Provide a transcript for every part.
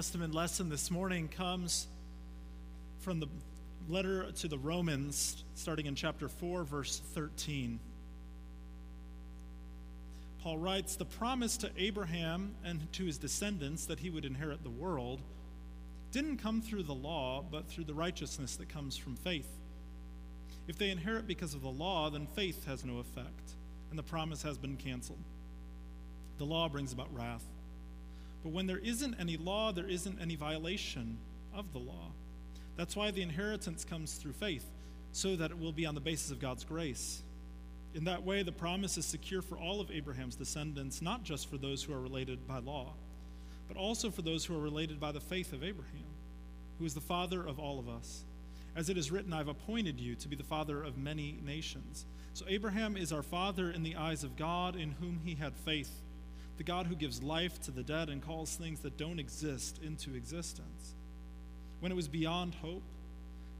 Testament lesson this morning comes from the letter to the Romans, starting in chapter 4, verse 13. Paul writes The promise to Abraham and to his descendants that he would inherit the world didn't come through the law, but through the righteousness that comes from faith. If they inherit because of the law, then faith has no effect, and the promise has been canceled. The law brings about wrath. But when there isn't any law, there isn't any violation of the law. That's why the inheritance comes through faith, so that it will be on the basis of God's grace. In that way, the promise is secure for all of Abraham's descendants, not just for those who are related by law, but also for those who are related by the faith of Abraham, who is the father of all of us. As it is written, I've appointed you to be the father of many nations. So Abraham is our father in the eyes of God, in whom he had faith, the God who gives life to the dead and calls things that don't exist into existence. When it was beyond hope,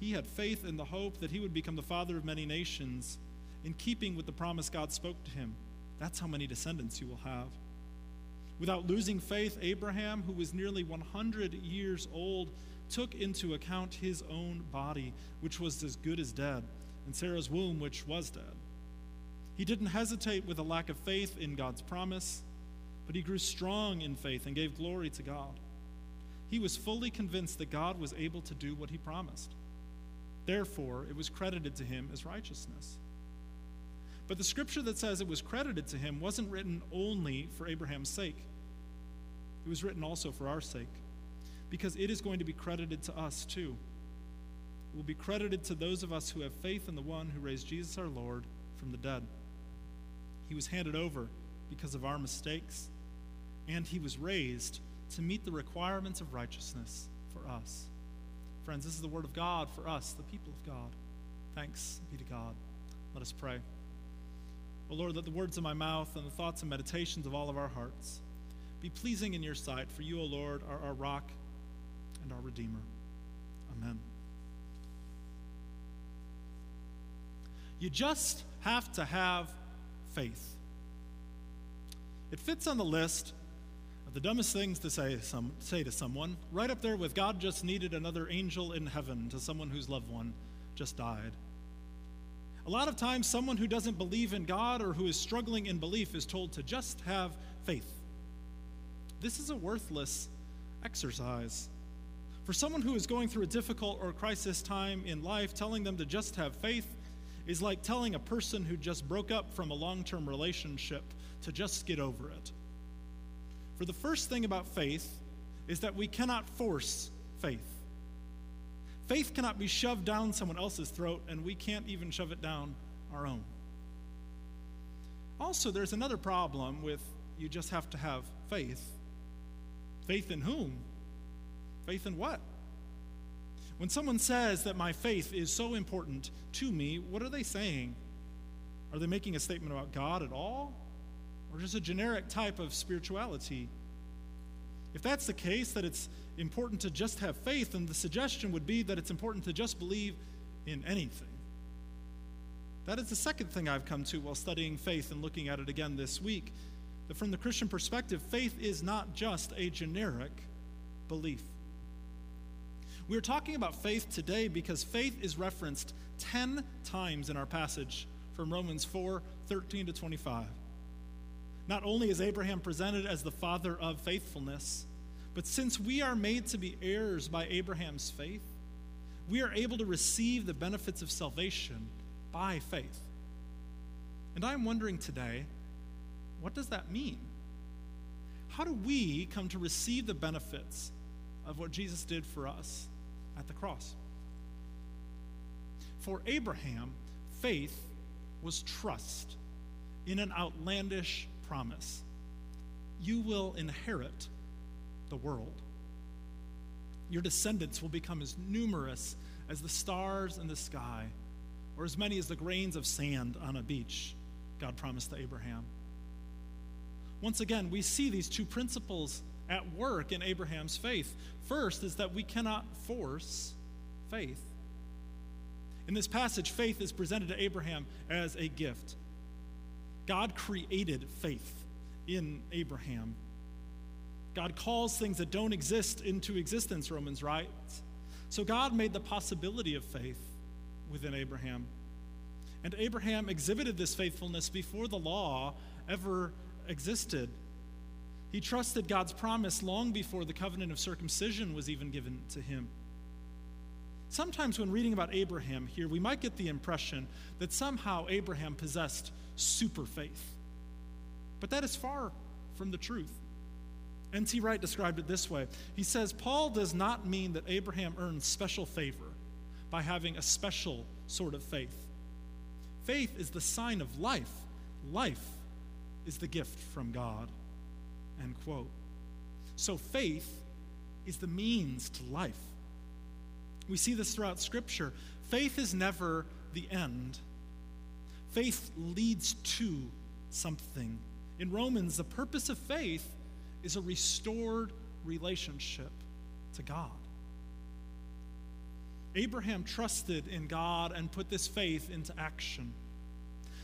he had faith in the hope that he would become the father of many nations, in keeping with the promise God spoke to him. That's how many descendants you will have. Without losing faith, Abraham, who was nearly 100 years old, took into account his own body, which was as good as dead, and Sarah's womb, which was dead. He didn't hesitate with a lack of faith in God's promise, but he grew strong in faith and gave glory to God. He was fully convinced that God was able to do what he promised. Therefore, it was credited to him as righteousness. But the scripture that says it was credited to him wasn't written only for Abraham's sake, it was written also for our sake because it is going to be credited to us too. It will be credited to those of us who have faith in the one who raised Jesus our Lord from the dead. He was handed over because of our mistakes, and he was raised to meet the requirements of righteousness for us. Friends, this is the word of God for us, the people of God. Thanks be to God. Let us pray. O Lord, let the words of my mouth and the thoughts and meditations of all of our hearts be pleasing in your sight, for you, O Lord, are our rock and our Redeemer. Amen. You just have to have faith. It fits on the list the dumbest things to say, some, say to someone, right up there with God just needed another angel in heaven to someone whose loved one just died. A lot of times, someone who doesn't believe in God or who is struggling in belief is told to just have faith. This is a worthless exercise. For someone who is going through a difficult or crisis time in life, telling them to just have faith is like telling a person who just broke up from a long term relationship to just get over it. For the first thing about faith is that we cannot force faith. Faith cannot be shoved down someone else's throat, and we can't even shove it down our own. Also, there's another problem with you just have to have faith. Faith in whom? Faith in what? When someone says that my faith is so important to me, what are they saying? Are they making a statement about God at all? Or just a generic type of spirituality? If that's the case, that it's important to just have faith, then the suggestion would be that it's important to just believe in anything. That is the second thing I've come to while studying faith and looking at it again this week. That from the Christian perspective, faith is not just a generic belief. We're talking about faith today because faith is referenced 10 times in our passage from Romans 4 13 to 25. Not only is Abraham presented as the father of faithfulness, but since we are made to be heirs by Abraham's faith, we are able to receive the benefits of salvation by faith. And I'm wondering today, what does that mean? How do we come to receive the benefits of what Jesus did for us at the cross. For Abraham, faith was trust in an outlandish promise you will inherit the world. Your descendants will become as numerous as the stars in the sky, or as many as the grains of sand on a beach, God promised to Abraham. Once again, we see these two principles at work in Abraham's faith. First is that we cannot force faith. In this passage, faith is presented to Abraham as a gift. God created faith in Abraham. God calls things that don't exist into existence, Romans writes. So God made the possibility of faith within Abraham. And Abraham exhibited this faithfulness before the law ever existed. He trusted God's promise long before the covenant of circumcision was even given to him. Sometimes, when reading about Abraham here, we might get the impression that somehow Abraham possessed super faith. But that is far from the truth. N.T. Wright described it this way He says, Paul does not mean that Abraham earned special favor by having a special sort of faith. Faith is the sign of life, life is the gift from God. End quote. So faith is the means to life. We see this throughout Scripture. Faith is never the end, faith leads to something. In Romans, the purpose of faith is a restored relationship to God. Abraham trusted in God and put this faith into action.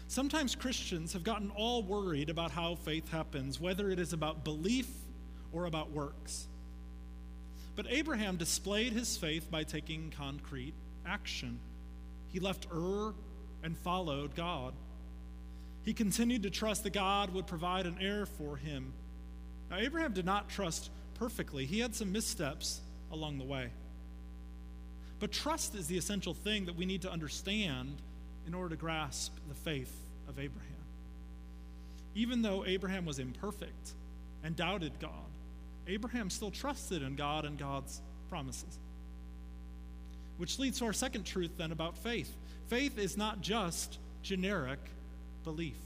Sometimes Christians have gotten all worried about how faith happens, whether it is about belief or about works. But Abraham displayed his faith by taking concrete action. He left Ur and followed God. He continued to trust that God would provide an heir for him. Now, Abraham did not trust perfectly, he had some missteps along the way. But trust is the essential thing that we need to understand in order to grasp the faith of Abraham. Even though Abraham was imperfect and doubted God, Abraham still trusted in God and God's promises. Which leads to our second truth then about faith faith is not just generic belief.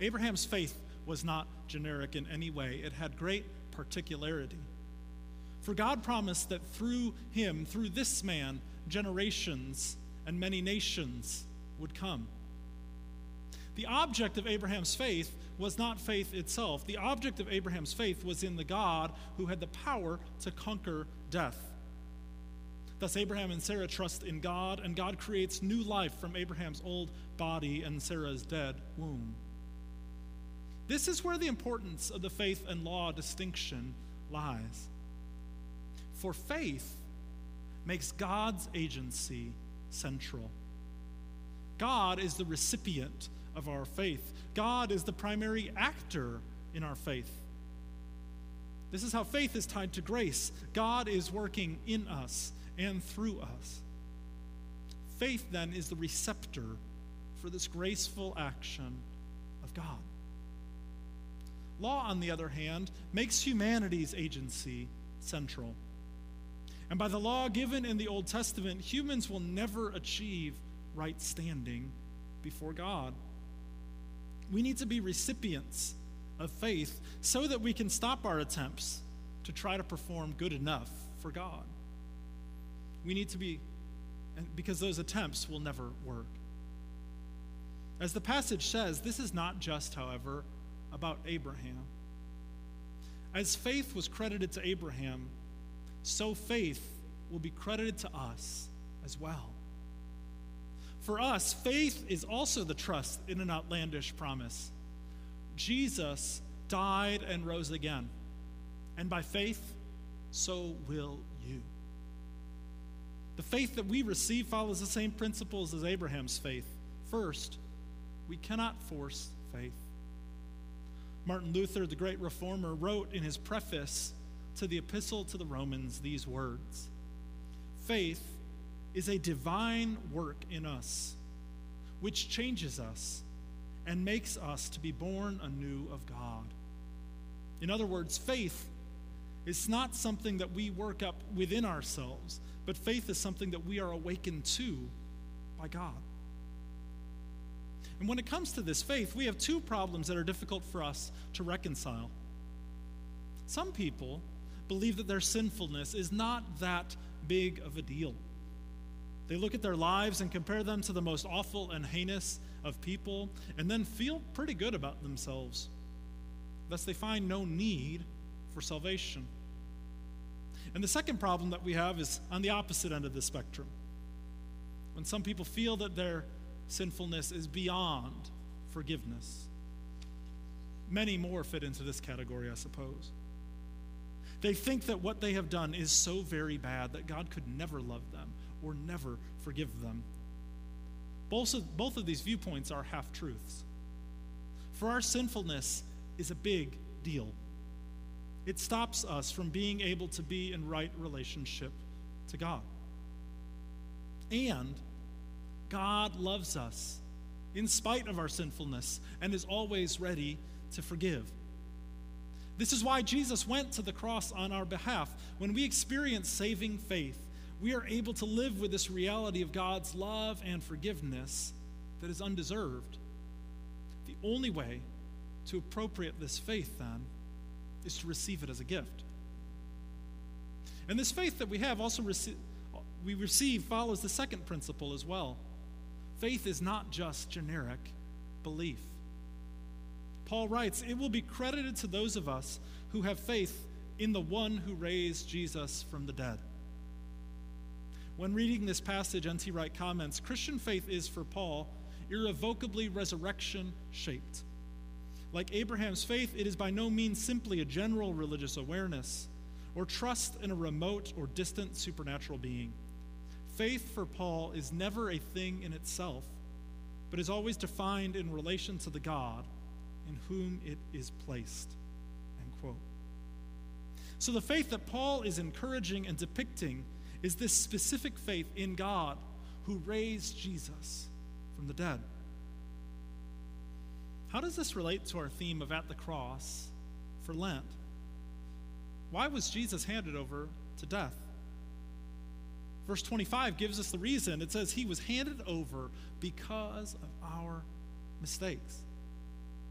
Abraham's faith was not generic in any way, it had great particularity. For God promised that through him, through this man, generations and many nations would come. The object of Abraham's faith was not faith itself. The object of Abraham's faith was in the God who had the power to conquer death. Thus, Abraham and Sarah trust in God, and God creates new life from Abraham's old body and Sarah's dead womb. This is where the importance of the faith and law distinction lies. For faith makes God's agency central. God is the recipient of our faith. God is the primary actor in our faith. This is how faith is tied to grace. God is working in us and through us. Faith, then, is the receptor for this graceful action of God. Law, on the other hand, makes humanity's agency central. And by the law given in the Old Testament, humans will never achieve right standing before God. We need to be recipients of faith so that we can stop our attempts to try to perform good enough for God. We need to be, because those attempts will never work. As the passage says, this is not just, however, about Abraham. As faith was credited to Abraham, so faith will be credited to us as well. For us, faith is also the trust in an outlandish promise. Jesus died and rose again. And by faith, so will you. The faith that we receive follows the same principles as Abraham's faith. First, we cannot force faith. Martin Luther, the great reformer, wrote in his preface to the Epistle to the Romans these words Faith is a divine work in us, which changes us and makes us to be born anew of God. In other words, faith is not something that we work up within ourselves, but faith is something that we are awakened to by God. And when it comes to this faith, we have two problems that are difficult for us to reconcile. Some people believe that their sinfulness is not that big of a deal. They look at their lives and compare them to the most awful and heinous of people, and then feel pretty good about themselves. Thus, they find no need for salvation. And the second problem that we have is on the opposite end of the spectrum. When some people feel that their sinfulness is beyond forgiveness. Many more fit into this category, I suppose. They think that what they have done is so very bad that God could never love them or never forgive them. Both of, both of these viewpoints are half truths. For our sinfulness is a big deal. It stops us from being able to be in right relationship to God. And God loves us in spite of our sinfulness and is always ready to forgive. This is why Jesus went to the cross on our behalf. When we experience saving faith, we are able to live with this reality of God's love and forgiveness that is undeserved. The only way to appropriate this faith, then, is to receive it as a gift. And this faith that we have also rece- we receive follows the second principle as well. Faith is not just generic belief. Paul writes, It will be credited to those of us who have faith in the one who raised Jesus from the dead. When reading this passage, N.T. Wright comments Christian faith is, for Paul, irrevocably resurrection shaped. Like Abraham's faith, it is by no means simply a general religious awareness or trust in a remote or distant supernatural being. Faith for Paul is never a thing in itself, but is always defined in relation to the God in whom it is placed. End quote. So the faith that Paul is encouraging and depicting is this specific faith in God who raised Jesus from the dead. How does this relate to our theme of at the cross for Lent? Why was Jesus handed over to death? Verse 25 gives us the reason. It says, He was handed over because of our mistakes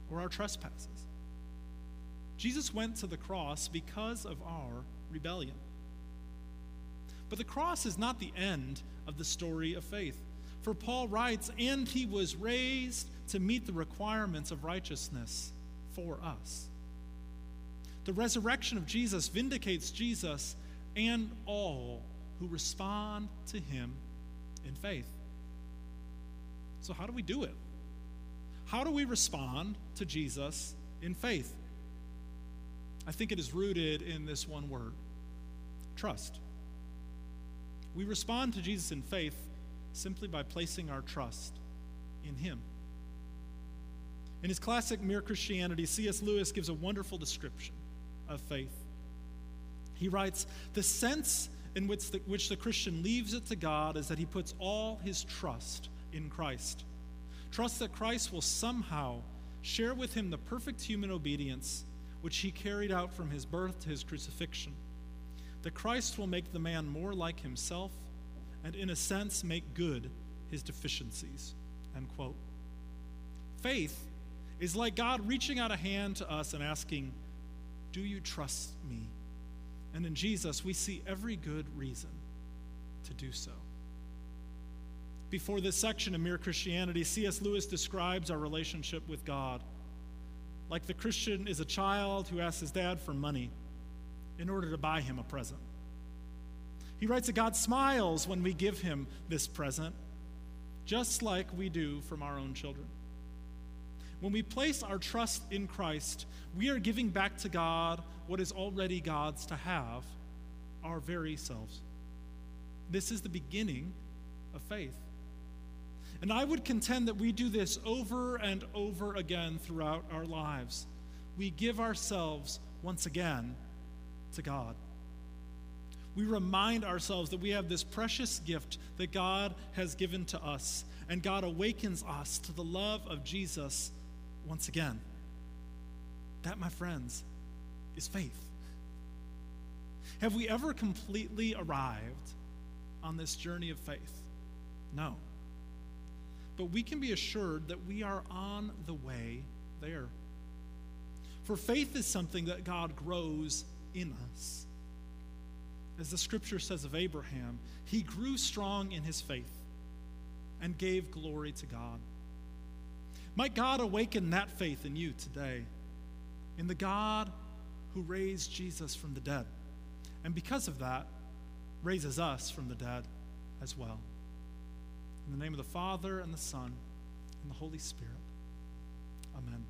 or our trespasses. Jesus went to the cross because of our rebellion. But the cross is not the end of the story of faith. For Paul writes, and he was raised to meet the requirements of righteousness for us. The resurrection of Jesus vindicates Jesus and all who respond to him in faith. So, how do we do it? How do we respond to Jesus in faith? I think it is rooted in this one word trust. We respond to Jesus in faith simply by placing our trust in Him. In his classic Mere Christianity, C.S. Lewis gives a wonderful description of faith. He writes The sense in which the, which the Christian leaves it to God is that he puts all his trust in Christ. Trust that Christ will somehow share with him the perfect human obedience which he carried out from his birth to his crucifixion. That Christ will make the man more like himself and, in a sense, make good his deficiencies. End quote. Faith is like God reaching out a hand to us and asking, Do you trust me? And in Jesus, we see every good reason to do so. Before this section of Mere Christianity, C.S. Lewis describes our relationship with God. Like the Christian is a child who asks his dad for money in order to buy him a present. He writes that God smiles when we give him this present, just like we do from our own children. When we place our trust in Christ, we are giving back to God what is already God's to have our very selves. This is the beginning of faith. And I would contend that we do this over and over again throughout our lives. We give ourselves once again to God. We remind ourselves that we have this precious gift that God has given to us, and God awakens us to the love of Jesus once again. That, my friends, is faith. Have we ever completely arrived on this journey of faith? No. But we can be assured that we are on the way there. For faith is something that God grows in us. As the scripture says of Abraham, he grew strong in his faith and gave glory to God. Might God awaken that faith in you today, in the God who raised Jesus from the dead, and because of that, raises us from the dead as well. In the name of the Father, and the Son, and the Holy Spirit. Amen.